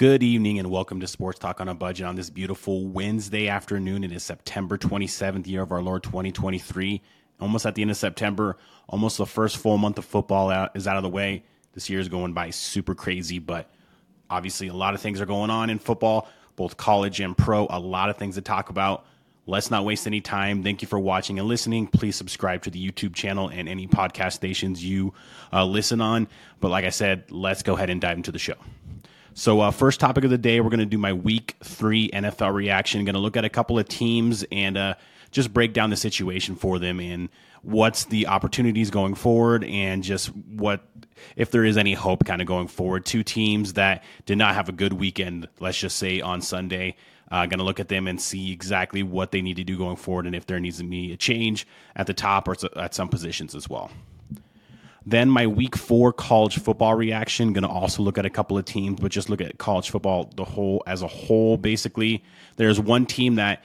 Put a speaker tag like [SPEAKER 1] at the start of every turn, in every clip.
[SPEAKER 1] Good evening and welcome to Sports Talk on a Budget on this beautiful Wednesday afternoon. It is September 27th, year of our Lord 2023. Almost at the end of September, almost the first full month of football out, is out of the way. This year is going by super crazy, but obviously a lot of things are going on in football, both college and pro. A lot of things to talk about. Let's not waste any time. Thank you for watching and listening. Please subscribe to the YouTube channel and any podcast stations you uh, listen on. But like I said, let's go ahead and dive into the show. So, uh, first topic of the day, we're going to do my week three NFL reaction. Going to look at a couple of teams and uh, just break down the situation for them and what's the opportunities going forward and just what if there is any hope kind of going forward. Two teams that did not have a good weekend, let's just say on Sunday. Uh, going to look at them and see exactly what they need to do going forward and if there needs to be a change at the top or at some positions as well. Then my week four college football reaction. Going to also look at a couple of teams, but just look at college football the whole as a whole. Basically, there's one team that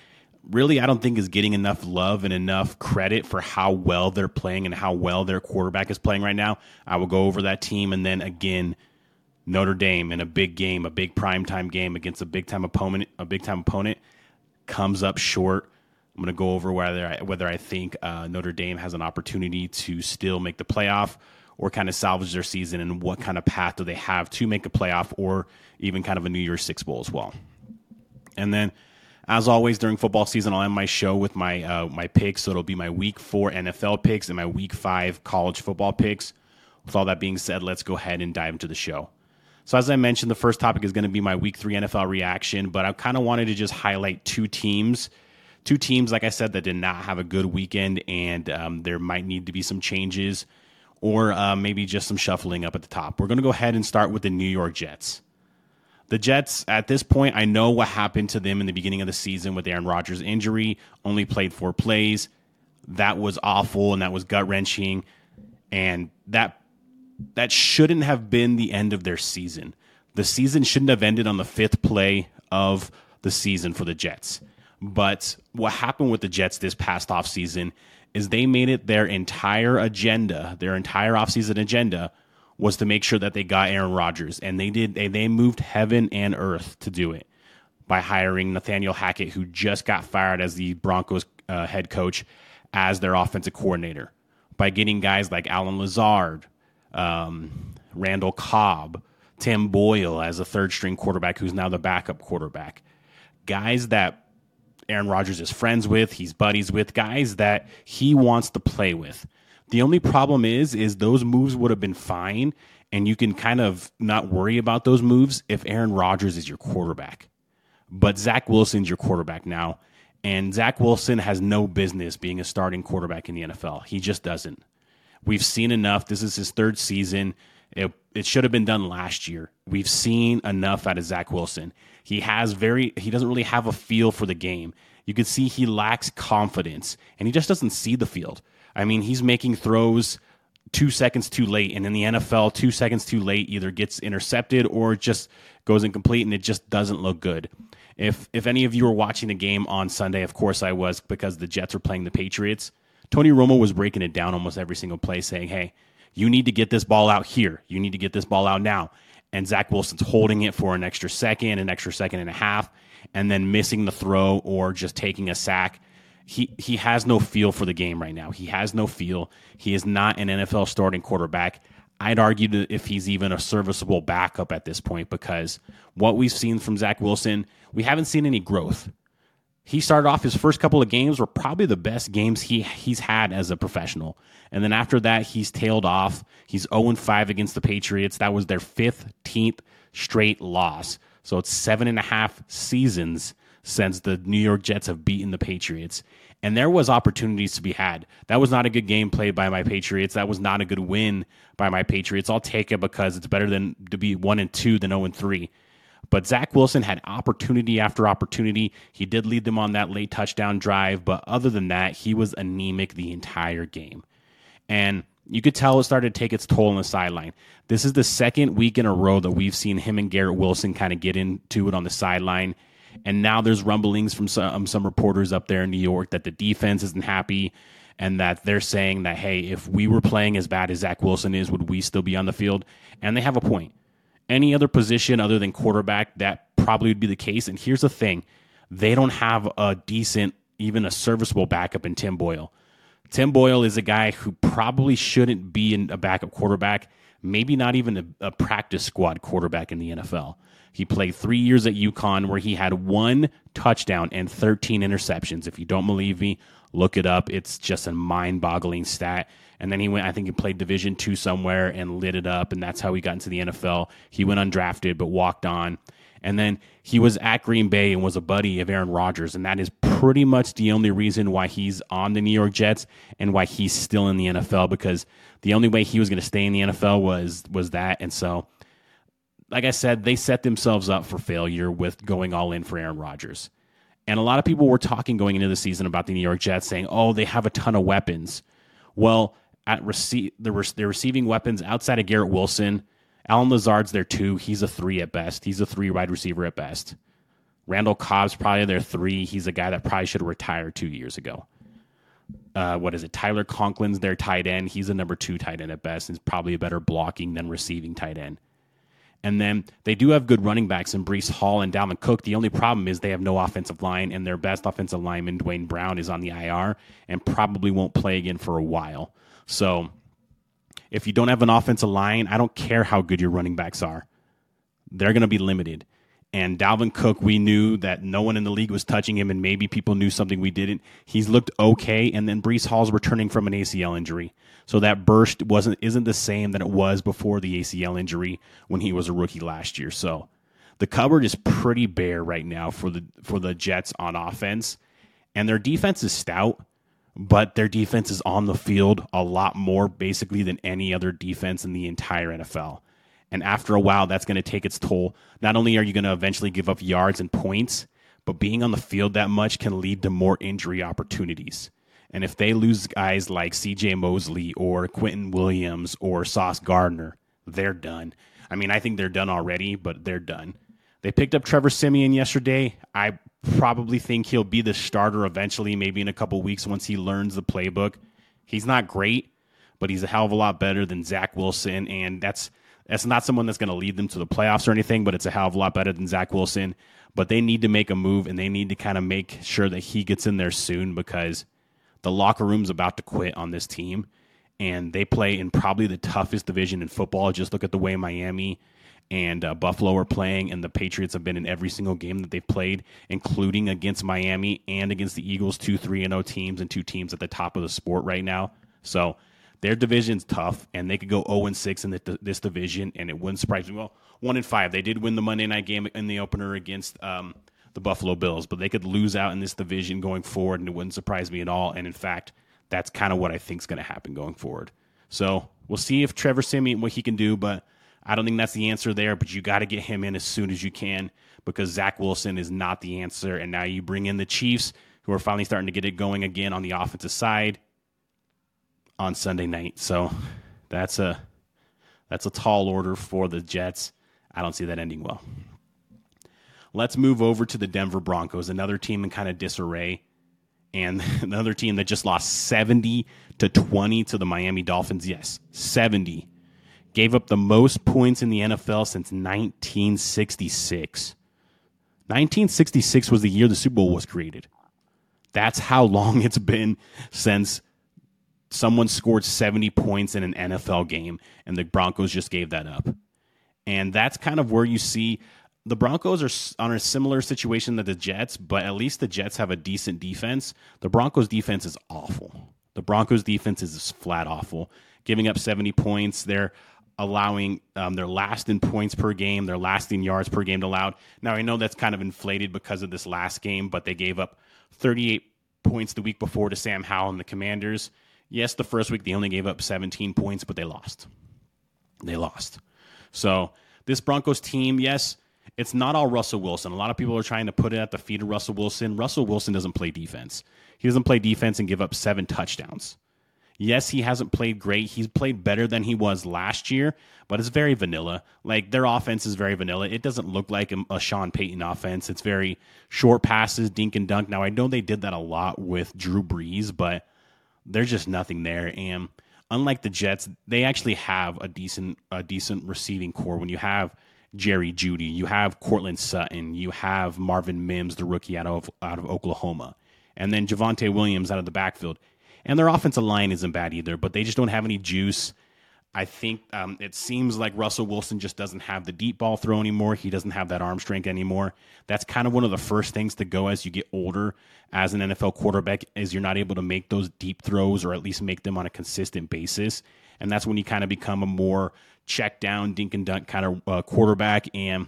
[SPEAKER 1] really I don't think is getting enough love and enough credit for how well they're playing and how well their quarterback is playing right now. I will go over that team and then again Notre Dame in a big game, a big primetime game against a big time opponent, a big time opponent comes up short. I'm going to go over whether I, whether I think uh, Notre Dame has an opportunity to still make the playoff or kind of salvage their season, and what kind of path do they have to make a playoff or even kind of a New Year's Six bowl as well. And then, as always, during football season, I'll end my show with my uh, my picks. So it'll be my Week Four NFL picks and my Week Five college football picks. With all that being said, let's go ahead and dive into the show. So, as I mentioned, the first topic is going to be my Week Three NFL reaction, but I kind of wanted to just highlight two teams two teams, like I said, that did not have a good weekend, and um, there might need to be some changes or uh, maybe just some shuffling up at the top. We're going to go ahead and start with the New York Jets. The Jets, at this point, I know what happened to them in the beginning of the season with Aaron Rodgers' injury, only played four plays. That was awful and that was gut wrenching. And that that shouldn't have been the end of their season. The season shouldn't have ended on the fifth play of the season for the Jets. But what happened with the Jets this past offseason is they made it their entire agenda, their entire offseason agenda was to make sure that they got Aaron Rodgers. And they did, they, they moved heaven and earth to do it by hiring Nathaniel Hackett, who just got fired as the Broncos uh, head coach, as their offensive coordinator, by getting guys like Allen Lazard, um, Randall Cobb, Tim Boyle as a third string quarterback, who's now the backup quarterback. Guys that Aaron Rodgers is friends with, he's buddies with, guys that he wants to play with. The only problem is, is those moves would have been fine, and you can kind of not worry about those moves if Aaron Rodgers is your quarterback. But Zach Wilson's your quarterback now, and Zach Wilson has no business being a starting quarterback in the NFL. He just doesn't. We've seen enough. This is his third season. It, it should have been done last year. We've seen enough out of Zach Wilson. He has very he doesn't really have a feel for the game. You can see he lacks confidence and he just doesn't see the field. I mean, he's making throws two seconds too late, and in the NFL, two seconds too late either gets intercepted or just goes incomplete, and it just doesn't look good. If if any of you were watching the game on Sunday, of course I was because the Jets were playing the Patriots. Tony Romo was breaking it down almost every single play, saying, "Hey, you need to get this ball out here. You need to get this ball out now." and Zach Wilson's holding it for an extra second, an extra second and a half, and then missing the throw or just taking a sack. He he has no feel for the game right now. He has no feel. He is not an NFL starting quarterback. I'd argue that if he's even a serviceable backup at this point because what we've seen from Zach Wilson, we haven't seen any growth. He started off his first couple of games were probably the best games he he's had as a professional. And then after that, he's tailed off. He's 0 5 against the Patriots. That was their 15th straight loss. So it's seven and a half seasons since the New York Jets have beaten the Patriots. And there was opportunities to be had. That was not a good game played by my Patriots. That was not a good win by my Patriots. I'll take it because it's better than to be one and two than 0 and three. But Zach Wilson had opportunity after opportunity. He did lead them on that late touchdown drive, but other than that, he was anemic the entire game. And you could tell it started to take its toll on the sideline. This is the second week in a row that we've seen him and Garrett Wilson kind of get into it on the sideline. And now there's rumblings from some, um, some reporters up there in New York that the defense isn't happy and that they're saying that, hey, if we were playing as bad as Zach Wilson is, would we still be on the field? And they have a point. Any other position other than quarterback, that probably would be the case. And here's the thing they don't have a decent, even a serviceable backup in Tim Boyle. Tim Boyle is a guy who probably shouldn't be in a backup quarterback, maybe not even a, a practice squad quarterback in the NFL. He played three years at UConn where he had one touchdown and 13 interceptions. If you don't believe me, look it up. It's just a mind boggling stat. And then he went, I think he played Division two somewhere and lit it up. And that's how he got into the NFL. He went undrafted, but walked on. And then he was at Green Bay and was a buddy of Aaron Rodgers. And that is pretty much the only reason why he's on the New York Jets and why he's still in the NFL because the only way he was going to stay in the NFL was was that. And so like I said, they set themselves up for failure with going all in for Aaron Rodgers. And a lot of people were talking going into the season about the New York Jets saying, oh, they have a ton of weapons. Well, at rece- they're, receiving weapons outside of Garrett Wilson. Allen Lazard's there too. He's a three at best. He's a three wide receiver at best. Randall Cobb's probably their three. He's a guy that probably should have retired two years ago. Uh, what is it? Tyler Conklin's their tight end. He's a number two tight end at best. He's probably a better blocking than receiving tight end. And then they do have good running backs in Breece Hall and Dalvin Cook. The only problem is they have no offensive line, and their best offensive lineman, Duane Brown, is on the IR and probably won't play again for a while. So if you don't have an offensive line, I don't care how good your running backs are. They're going to be limited. And Dalvin Cook, we knew that no one in the league was touching him, and maybe people knew something we didn't. He's looked okay, and then Breece Hall's returning from an ACL injury, so that burst wasn't isn't the same that it was before the ACL injury when he was a rookie last year. So the cupboard is pretty bare right now for the for the Jets on offense, and their defense is stout, but their defense is on the field a lot more basically than any other defense in the entire NFL. And after a while, that's going to take its toll. Not only are you going to eventually give up yards and points, but being on the field that much can lead to more injury opportunities. And if they lose guys like CJ Mosley or Quinnen Williams or Sauce Gardner, they're done. I mean, I think they're done already, but they're done. They picked up Trevor Siemian yesterday. I probably think he'll be the starter eventually, maybe in a couple weeks once he learns the playbook. He's not great, but he's a hell of a lot better than Zach Wilson, and that's that's not someone that's going to lead them to the playoffs or anything, but it's a hell of a lot better than Zach Wilson. But they need to make a move and they need to kind of make sure that he gets in there soon because the locker room's about to quit on this team. And they play in probably the toughest division in football. Just look at the way Miami and uh, Buffalo are playing, and the Patriots have been in every single game that they've played, including against Miami and against the Eagles, two 3 and 0 teams and two teams at the top of the sport right now. So their division's tough, and they could go 0 and 6 in the, this division, and it wouldn't surprise me. Well, 1 and 5. They did win the Monday night game in the opener against um, the Buffalo Bills, but they could lose out in this division going forward, and it wouldn't surprise me at all. And in fact, that's kind of what I think is going to happen going forward. So we'll see if Trevor Siemian what he can do, but I don't think that's the answer there. But you got to get him in as soon as you can because Zach Wilson is not the answer. And now you bring in the Chiefs, who are finally starting to get it going again on the offensive side on Sunday night. So that's a that's a tall order for the Jets. I don't see that ending well. Let's move over to the Denver Broncos, another team in kind of disarray, and another team that just lost 70 to 20 to the Miami Dolphins. Yes, 70. Gave up the most points in the NFL since 1966. 1966 was the year the Super Bowl was created. That's how long it's been since someone scored 70 points in an NFL game, and the Broncos just gave that up. And that's kind of where you see the Broncos are on a similar situation to the Jets, but at least the Jets have a decent defense. The Broncos' defense is awful. The Broncos' defense is flat awful, giving up 70 points. They're allowing um, their last in points per game, their last in yards per game allowed. Now I know that's kind of inflated because of this last game, but they gave up 38 points the week before to Sam Howell and the Commanders. Yes, the first week they only gave up 17 points, but they lost. They lost. So this Broncos team, yes, it's not all Russell Wilson. A lot of people are trying to put it at the feet of Russell Wilson. Russell Wilson doesn't play defense. He doesn't play defense and give up seven touchdowns. Yes, he hasn't played great. He's played better than he was last year, but it's very vanilla. Like their offense is very vanilla. It doesn't look like a, a Sean Payton offense. It's very short passes, dink and dunk. Now I know they did that a lot with Drew Brees, but there's just nothing there. And unlike the Jets, they actually have a decent a decent receiving corps. When you have Jerry Jeudy, you have Courtland Sutton, you have Marvin Mims, the rookie out of out of Oklahoma, and then Javonte Williams out of the backfield. And their offensive line isn't bad either, but they just don't have any juice. I think um, it seems like Russell Wilson just doesn't have the deep ball throw anymore. He doesn't have that arm strength anymore. That's kind of one of the first things to go as you get older as an NFL quarterback is you're not able to make those deep throws or at least make them on a consistent basis. And that's when you kind of become a more check down, dink and dunk kind of uh, quarterback. And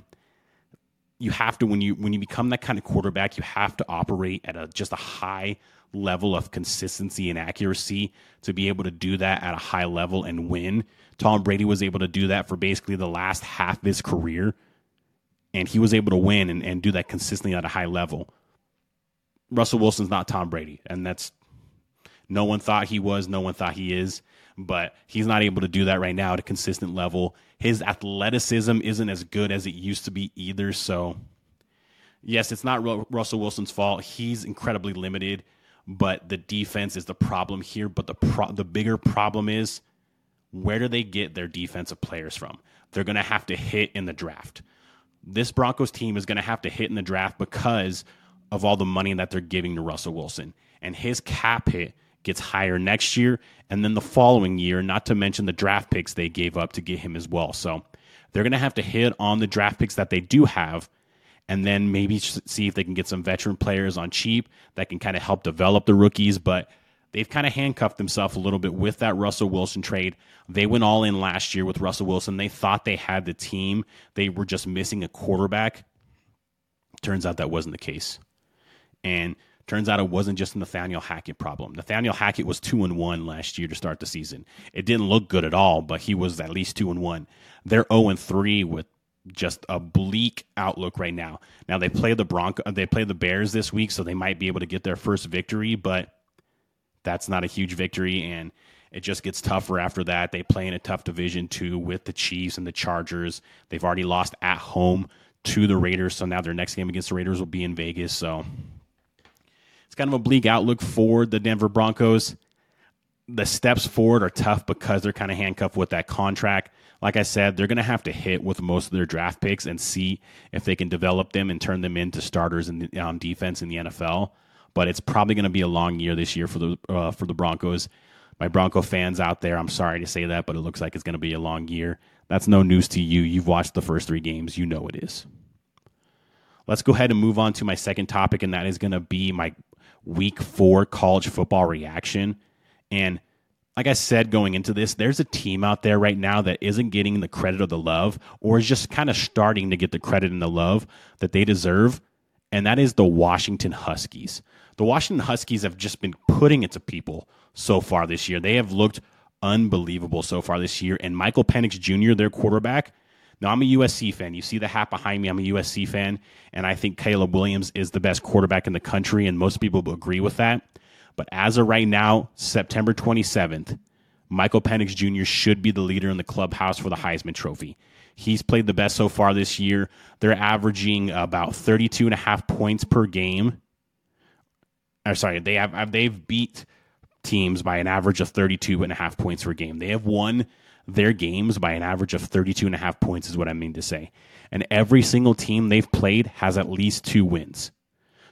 [SPEAKER 1] you have to when you when you become that kind of quarterback, you have to operate at a just a high level of consistency and accuracy to be able to do that at a high level and win. Tom Brady was able to do that for basically the last half of his career, and he was able to win and, and do that consistently at a high level. Russell Wilson's not Tom Brady, and that's no one thought he was, no one thought he is, but he's not able to do that right now at a consistent level. His athleticism isn't as good as it used to be either, so yes, it's not Russell Wilson's fault. He's incredibly limited but the defense is the problem here. But the pro- the bigger problem is where do they get their defensive players from? They're going to have to hit in the draft. This Broncos team is going to have to hit in the draft because of all the money that they're giving to Russell Wilson. And his cap hit gets higher next year and then the following year, not to mention the draft picks they gave up to get him as well. So they're going to have to hit on the draft picks that they do have and then maybe see if they can get some veteran players on cheap that can kind of help develop the rookies. But they've kind of handcuffed themselves a little bit with that Russell Wilson trade. They went all in last year with Russell Wilson. They thought they had the team, they were just missing a quarterback. Turns out that wasn't the case. And turns out it wasn't just a Nathaniel Hackett problem. Nathaniel Hackett was 2 and 1 last year to start the season. It didn't look good at all, but he was at least 2 and 1. They're 0 and 3 with just a bleak outlook right now. Now they play the Bronco, they play the Bears this week, so they might be able to get their first victory, but that's not a huge victory, and it just gets tougher after that. They play in a tough division too with the Chiefs and the Chargers. They've already lost at home to the Raiders, so now their next game against the Raiders will be in Vegas. So it's kind of a bleak outlook for the Denver Broncos. The steps forward are tough because they're kind of handcuffed with that contract like I said, they're going to have to hit with most of their draft picks and see if they can develop them and turn them into starters in the, on defense in the NFL. But it's probably going to be a long year this year for the uh, for the Broncos. My Bronco fans out there, I'm sorry to say that, but it looks like it's going to be a long year. That's no news to you. You've watched the first three games, you know it is. Let's go ahead and move on to my second topic, and that is going to be my week four college football reaction. And like I said going into this, there's a team out there right now that isn't getting the credit or the love, or is just kind of starting to get the credit and the love that they deserve, and that is the Washington Huskies. The Washington Huskies have just been putting it to people so far this year. They have looked unbelievable so far this year, and Michael Penix Jr., their quarterback. Now, I'm a USC fan. You see the hat behind me. I'm a USC fan, and I think Caleb Williams is the best quarterback in the country, and most people agree with that. But as of right now, September 27th, Michael Penix Jr. should be the leader in the clubhouse for the Heisman Trophy. He's played the best so far this year. They're averaging about 32 and a half points per game. Or sorry, they have they've beat teams by an average of 32 and a half points per game. They have won their games by an average of 32 and a half points is what I mean to say. And every single team they've played has at least two wins.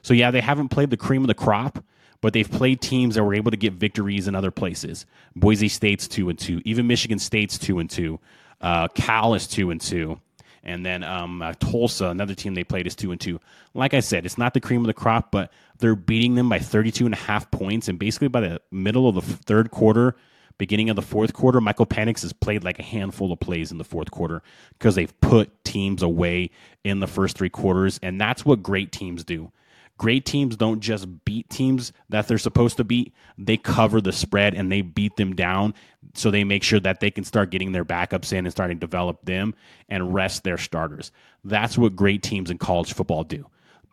[SPEAKER 1] So yeah, they haven't played the cream of the crop, but they've played teams that were able to get victories in other places. Boise State's two and two, even Michigan State's two and two. Uh, Cal is two and two, and then um, uh, Tulsa, another team they played, is two and two. Like I said, it's not the cream of the crop, but they're beating them by 32 and a half points, and basically by the middle of the third quarter. Beginning of the fourth quarter, Michael Penix has played like a handful of plays in the fourth quarter because they've put teams away in the first three quarters, and that's what great teams do. Great teams don't just beat teams that they're supposed to beat, they cover the spread and they beat them down. So they make sure that they can start getting their backups in and starting to develop them and rest their starters. That's what great teams in college football do.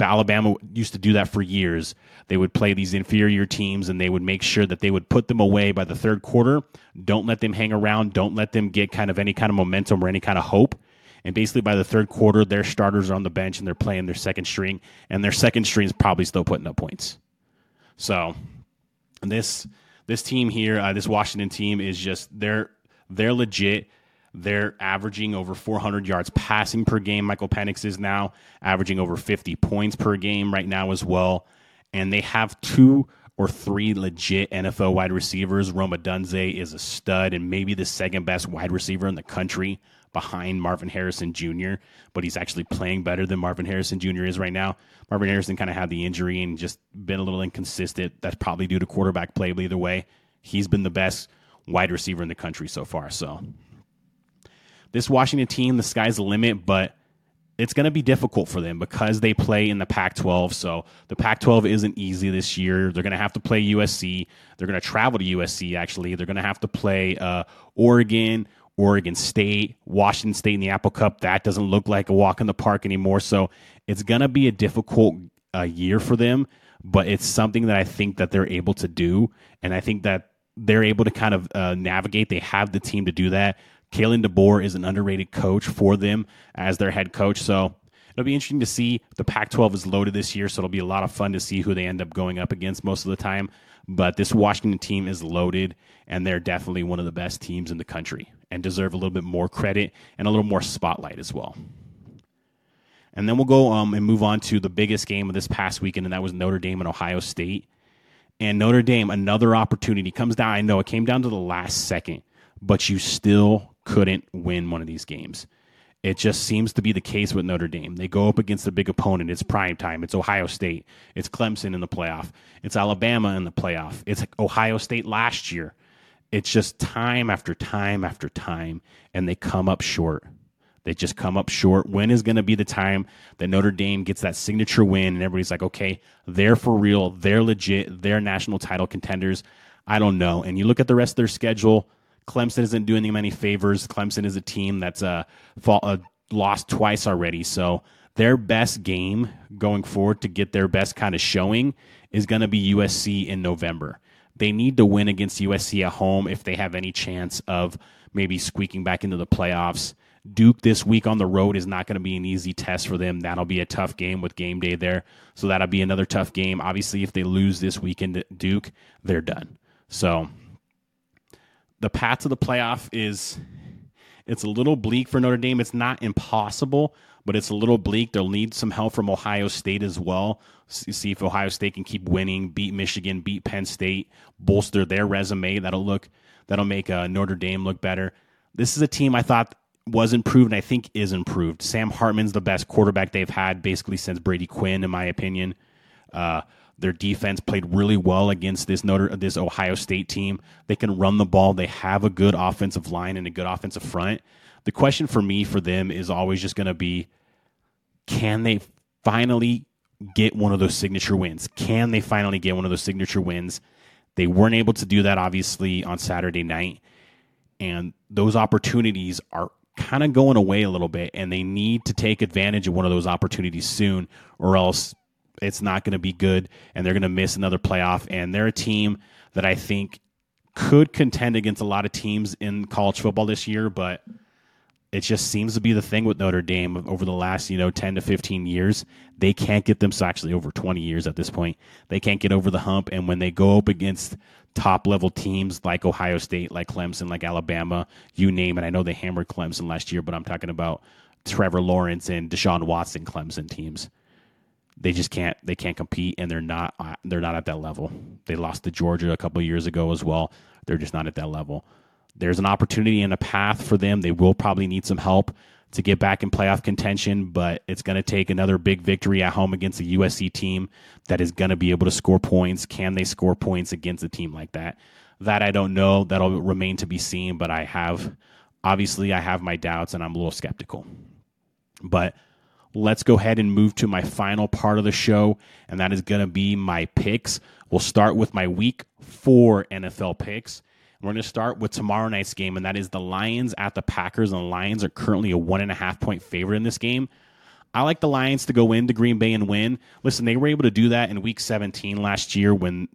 [SPEAKER 1] Alabama used to do that for years. They would play these inferior teams and they would make sure that they would put them away by the third quarter. Don't let them hang around. Don't let them get kind of any kind of momentum or any kind of hope. And basically, by the third quarter, their starters are on the bench and they're playing their second string, and their second string is probably still putting up points. So, this this team here, uh, this Washington team, is just they're they're legit. They're averaging over 400 yards passing per game. Michael Penix is now averaging over 50 points per game right now as well. And they have two or three legit NFL wide receivers. Rome Odunze is a stud and maybe the second best wide receiver in the country behind Marvin Harrison Jr., but he's actually playing better than Marvin Harrison Jr. is right now. Marvin Harrison kind of had the injury and just been a little inconsistent. That's probably due to quarterback play, but either way, he's been the best wide receiver in the country so far. So this Washington team, the sky's the limit, but it's going to be difficult for them because they play in the Pac 12. So the Pac 12 isn't easy this year. They're going to have to play USC. They're going to travel to USC, actually. They're going to have to play uh, Oregon, Oregon State, Washington State in the Apple Cup. That doesn't look like a walk in the park anymore. So it's going to be a difficult uh, year for them, but it's something that I think that they're able to do. And I think that they're able to kind of uh, navigate. They have the team to do that. Kalen DeBoer is an underrated coach for them as their head coach. So it'll be interesting to see. The Pac 12 is loaded this year, so it'll be a lot of fun to see who they end up going up against most of the time. But this Washington team is loaded, and they're definitely one of the best teams in the country and deserve a little bit more credit and a little more spotlight as well. And then we'll go um, and move on to the biggest game of this past weekend, and that was Notre Dame and Ohio State. And Notre Dame, another opportunity comes down. I know it came down to the last second, but you still couldn't win one of these games. It just seems to be the case with Notre Dame. They go up against a big opponent. It's prime time. It's Ohio State. It's Clemson in the playoff. It's Alabama in the playoff. It's Ohio State last year. It's just time after time after time, and they come up short. They just come up short. When is going to be the time that Notre Dame gets that signature win and everybody's like, okay, they're for real. They're legit. They're national title contenders. I don't know. And you look at the rest of their schedule Clemson isn't doing them any favors. Clemson is a team that's uh, uh, lost twice already. So their best game going forward to get their best kind of showing is going to be USC in November. They need to win against USC at home if they have any chance of maybe squeaking back into the playoffs. Duke this week on the road is not going to be an easy test for them. That'll be a tough game with game day there. So that'll be another tough game. Obviously, if they lose this weekend at Duke, they're done. So the path to the playoff is it's a little bleak for Notre Dame. It's not impossible, but it's a little bleak. They'll need some help from Ohio State as well. See if Ohio State can keep winning, beat Michigan, beat Penn State, bolster their resume. That'll look that'll make uh, Notre Dame look better. This is a team I thought was improved and I think is improved. Sam Hartman's the best quarterback they've had basically since Brady Quinn, in my opinion. Uh, their defense played really well against this Notre this Ohio State team. They can run the ball. They have a good offensive line and a good offensive front. The question for me for them is always just going to be can they finally get one of those signature wins? Can they finally get one of those signature wins? They weren't able to do that obviously on Saturday night. And those opportunities are kind of going away a little bit and they need to take advantage of one of those opportunities soon or else it's not going to be good, and they're going to miss another playoff. And they're a team that I think could contend against a lot of teams in college football this year, but it just seems to be the thing with Notre Dame over the last, you know, 10 to 15 years. They can't get them, so actually over 20 years at this point, they can't get over the hump. And when they go up against top level teams like Ohio State, like Clemson, like Alabama, you name it. I know they hammered Clemson last year, but I'm talking about Trevor Lawrence and Deshaun Watson Clemson teams they just can't they can't compete and they're not uh, they're not at that level. They lost to Georgia a couple years ago as well. They're just not at that level. There's an opportunity and a path for them. They will probably need some help to get back in playoff contention, but it's going to take another big victory at home against a USC team that is going to be able to score points. Can they score points against a team like that? That I don't know. That'll remain to be seen, but I have obviously I have my doubts and I'm a little skeptical. But let's go ahead and move to my final part of the show, and that is going to be my picks. We'll start with my week four NFL picks. We're going to start with tomorrow night's game, and that is the Lions at the Packers. And the Lions are currently a one and a half point favorite in this game. I like the Lions to go into Green Bay and win. Listen, they were able to do that in week 17 last year when,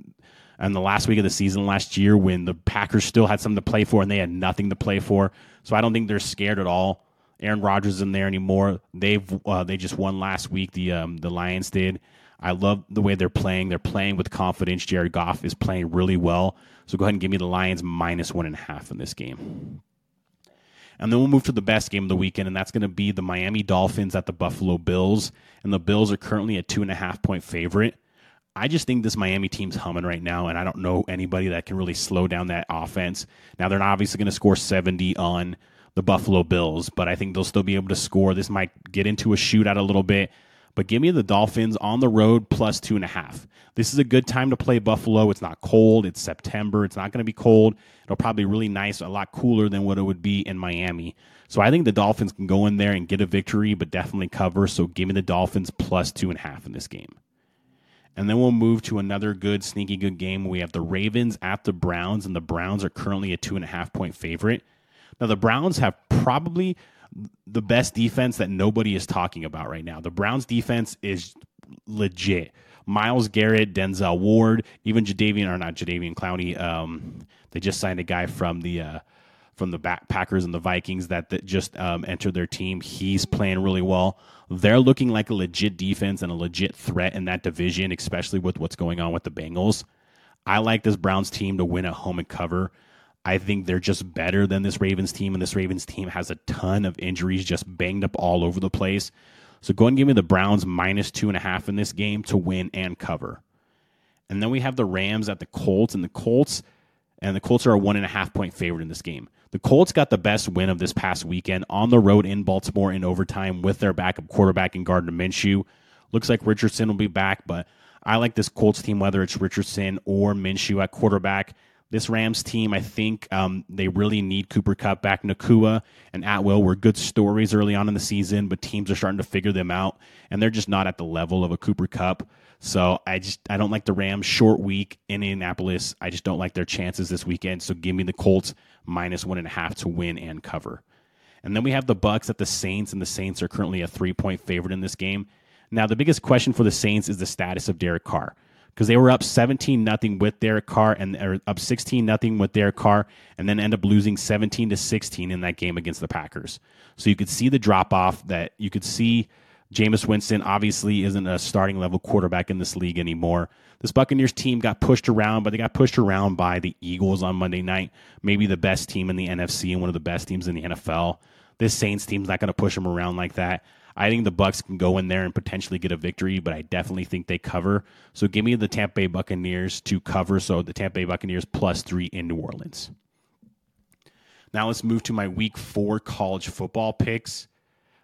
[SPEAKER 1] and the last week of the season last year when the Packers still had something to play for and they had nothing to play for. So I don't think they're scared at all. Aaron Rodgers isn't there anymore. They've uh, they just won last week. The um, the Lions did. I love the way they're playing. They're playing with confidence. Jared Goff is playing really well. So go ahead and give me the Lions minus one and a half in this game. And then we'll move to the best game of the weekend, and that's going to be the Miami Dolphins at the Buffalo Bills. And the Bills are currently a two and a half point favorite. I just think this Miami team's humming right now, and I don't know anybody that can really slow down that offense. Now, they're not obviously going to score 70 on the Buffalo Bills, but I think they'll still be able to score. This might get into a shootout a little bit, but give me the Dolphins on the road plus two and a half. This is a good time to play Buffalo. It's not cold. It's September. It's not going to be cold. It'll probably be really nice, a lot cooler than what it would be in Miami. So I think the Dolphins can go in there and get a victory, but definitely cover. So give me the Dolphins plus two and a half in this game. And then we'll move to another good, sneaky good game. We have the Ravens at the Browns, and the Browns are currently a two and a half point favorite. Now, the Browns have probably the best defense that nobody is talking about right now. The Browns defense is legit. Myles Garrett, Denzel Ward, even Jadeveon or not Jadeveon Clowney. Um, they just signed a guy from the uh, from the Packers and the Vikings that, that just um, entered their team. He's playing really well. They're looking like a legit defense and a legit threat in that division, especially with what's going on with the Bengals. I like this Browns team to win at home and cover. I think they're just better than this Ravens team, and this Ravens team has a ton of injuries, just banged up all over the place. So go and give me the Browns minus two and a half in this game to win and cover. And then we have the Rams at the Colts, and the Colts and the Colts are a one and a half point favorite in this game. The Colts got the best win of this past weekend on the road in Baltimore in overtime with their backup quarterback in Gardner Minshew. Looks like Richardson will be back, but I like this Colts team, whether it's Richardson or Minshew at quarterback. This Rams team, I think um, they really need Cooper Kupp back. Nacua and Atwell were good stories early on in the season, but teams are starting to figure them out, and they're just not at the level of a Cooper Kupp. So I just I don't like the Rams short week in Indianapolis. I just don't like their chances this weekend. So give me the Colts minus one and a half to win and cover. And then we have the Bucks at the Saints, and the Saints are currently a three point favorite in this game. Now the biggest question for the Saints is the status of Derek Carr because they were up 17 nothing with their Carr and up 16 nothing with their Carr and then end up losing 17 to 16 in that game against the Packers. So you could see the drop off that you could see Jameis Winston obviously isn't a starting level quarterback in this league anymore. This Buccaneers team got pushed around, but they got pushed around by the Eagles on Monday night, maybe the best team in the NFC and one of the best teams in the NFL. This Saints team's not going to push them around like that. I think the Bucks can go in there and potentially get a victory, but I definitely think they cover. So give me the Tampa Bay Buccaneers to cover. So the Tampa Bay Buccaneers plus three in New Orleans. Now let's move to my week four college football picks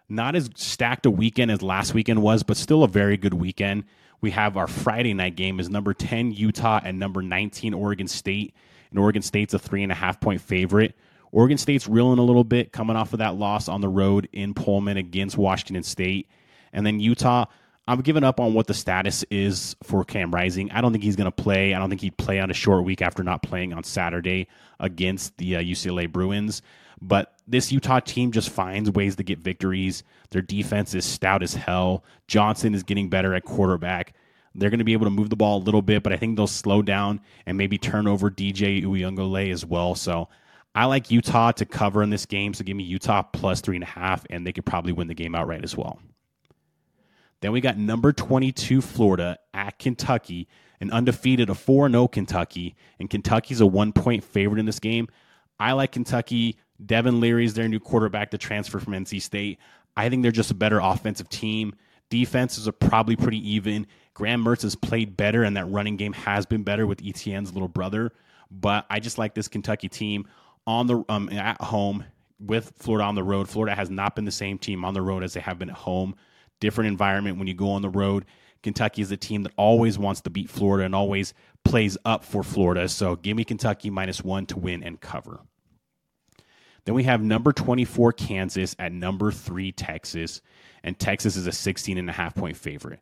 [SPEAKER 1] not as stacked a weekend as last weekend was, but still a very good weekend. We have our Friday night game is number 10 Utah and number 19 Oregon State. And Oregon State's a three and a half point favorite. Oregon State's reeling a little bit coming off of that loss on the road in Pullman against Washington State. And then Utah, I'm giving up on what the status is for Cam Rising. I don't think he's going to play. I don't think he'd play on a short week after not playing on Saturday against the uh, UCLA Bruins. But this Utah team just finds ways to get victories. Their defense is stout as hell. Johnson is getting better at quarterback. They're going to be able to move the ball a little bit, but I think they'll slow down and maybe turn over DJ Uiagalelei as well. So I like Utah to cover in this game. So give me Utah plus three and a half, and they could probably win the game outright as well. Then we got number 22 Florida at Kentucky, an undefeated a 4 0 Kentucky, and Kentucky's a one point favorite in this game. I like Kentucky Devin Leary's their new quarterback to transfer from NC State. I think they're just a better offensive team. Defenses are probably pretty even. Graham Mertz has played better, and that running game has been better with Etienne's little brother. But I just like this Kentucky team on the um, at home with Florida on the road. Florida has not been the same team on the road as they have been at home. Different environment when you go on the road. Kentucky is a team that always wants to beat Florida and always plays up for Florida. So give me Kentucky minus one to win and cover. Then we have number 24 Kansas at number 3 Texas, and Texas is a 16 and a half point favorite.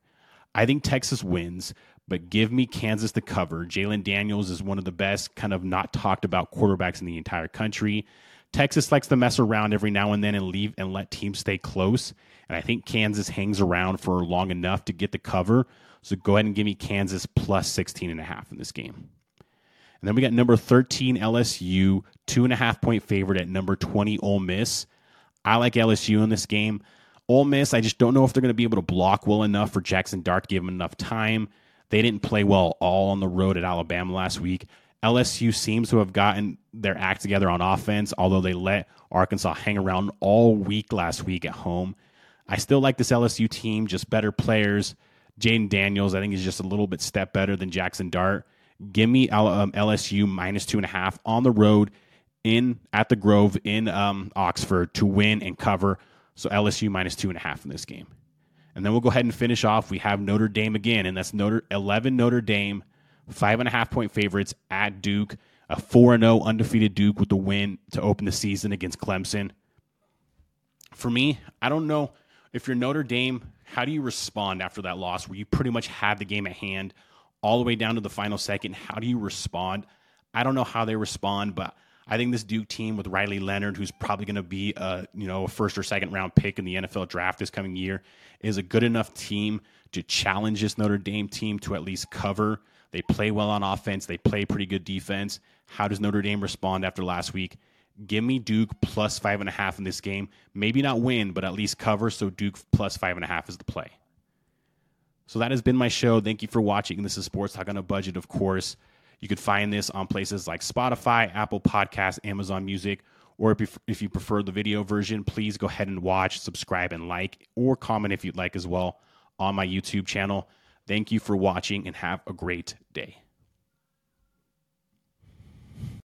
[SPEAKER 1] I think Texas wins, but give me Kansas to cover. Jalon Daniels is one of the best, kind of not talked about quarterbacks in the entire country. Texas likes to mess around every now and then and leave and let teams stay close. And I think Kansas hangs around for long enough to get the cover. So go ahead and give me Kansas plus 16 and a half in this game. And then we got number 13 LSU, two and a half point favorite at number 20 Ole Miss. I like LSU in this game. Ole Miss, I just don't know if they're going to be able to block well enough for Jackson Dart to give them enough time. They didn't play well all on the road at Alabama last week. LSU seems to have gotten their act together on offense, although they let Arkansas hang around all week last week at home. I still like this LSU team, just better players. Jayden Daniels, I think, is just a little bit step better than Jackson Dart. Give me LSU um, minus two and a half on the road in at the Grove in um, Oxford to win and cover. So LSU minus two and a half in this game. And then we'll go ahead and finish off. We have Notre Dame again, and that's Notre 11 Notre Dame, five and a half point favorites at Duke, a 4 0 undefeated Duke with the win to open the season against Clemson. For me, I don't know if you're Notre Dame, how do you respond after that loss where you pretty much had the game at hand all the way down to the final second? How do you respond? I don't know how they respond, but I think this Duke team with Riley Leonard, who's probably going to be a you know a first or second round pick in the NFL draft this coming year, is a good enough team to challenge this Notre Dame team to at least cover. They play well on offense. They play pretty good defense. How does Notre Dame respond after last week? Give me Duke plus five and a half in this game. Maybe not win, but at least cover. So Duke plus five and a half is the play. So that has been my show. Thank you for watching. This is Sports Talk on a Budget, of course. You could find this on places like Spotify, Apple Podcasts, Amazon Music, or if, if you prefer the video version, please go ahead and watch, subscribe, and like, or comment if you'd like as well on my YouTube channel. Thank you for watching and have a great day.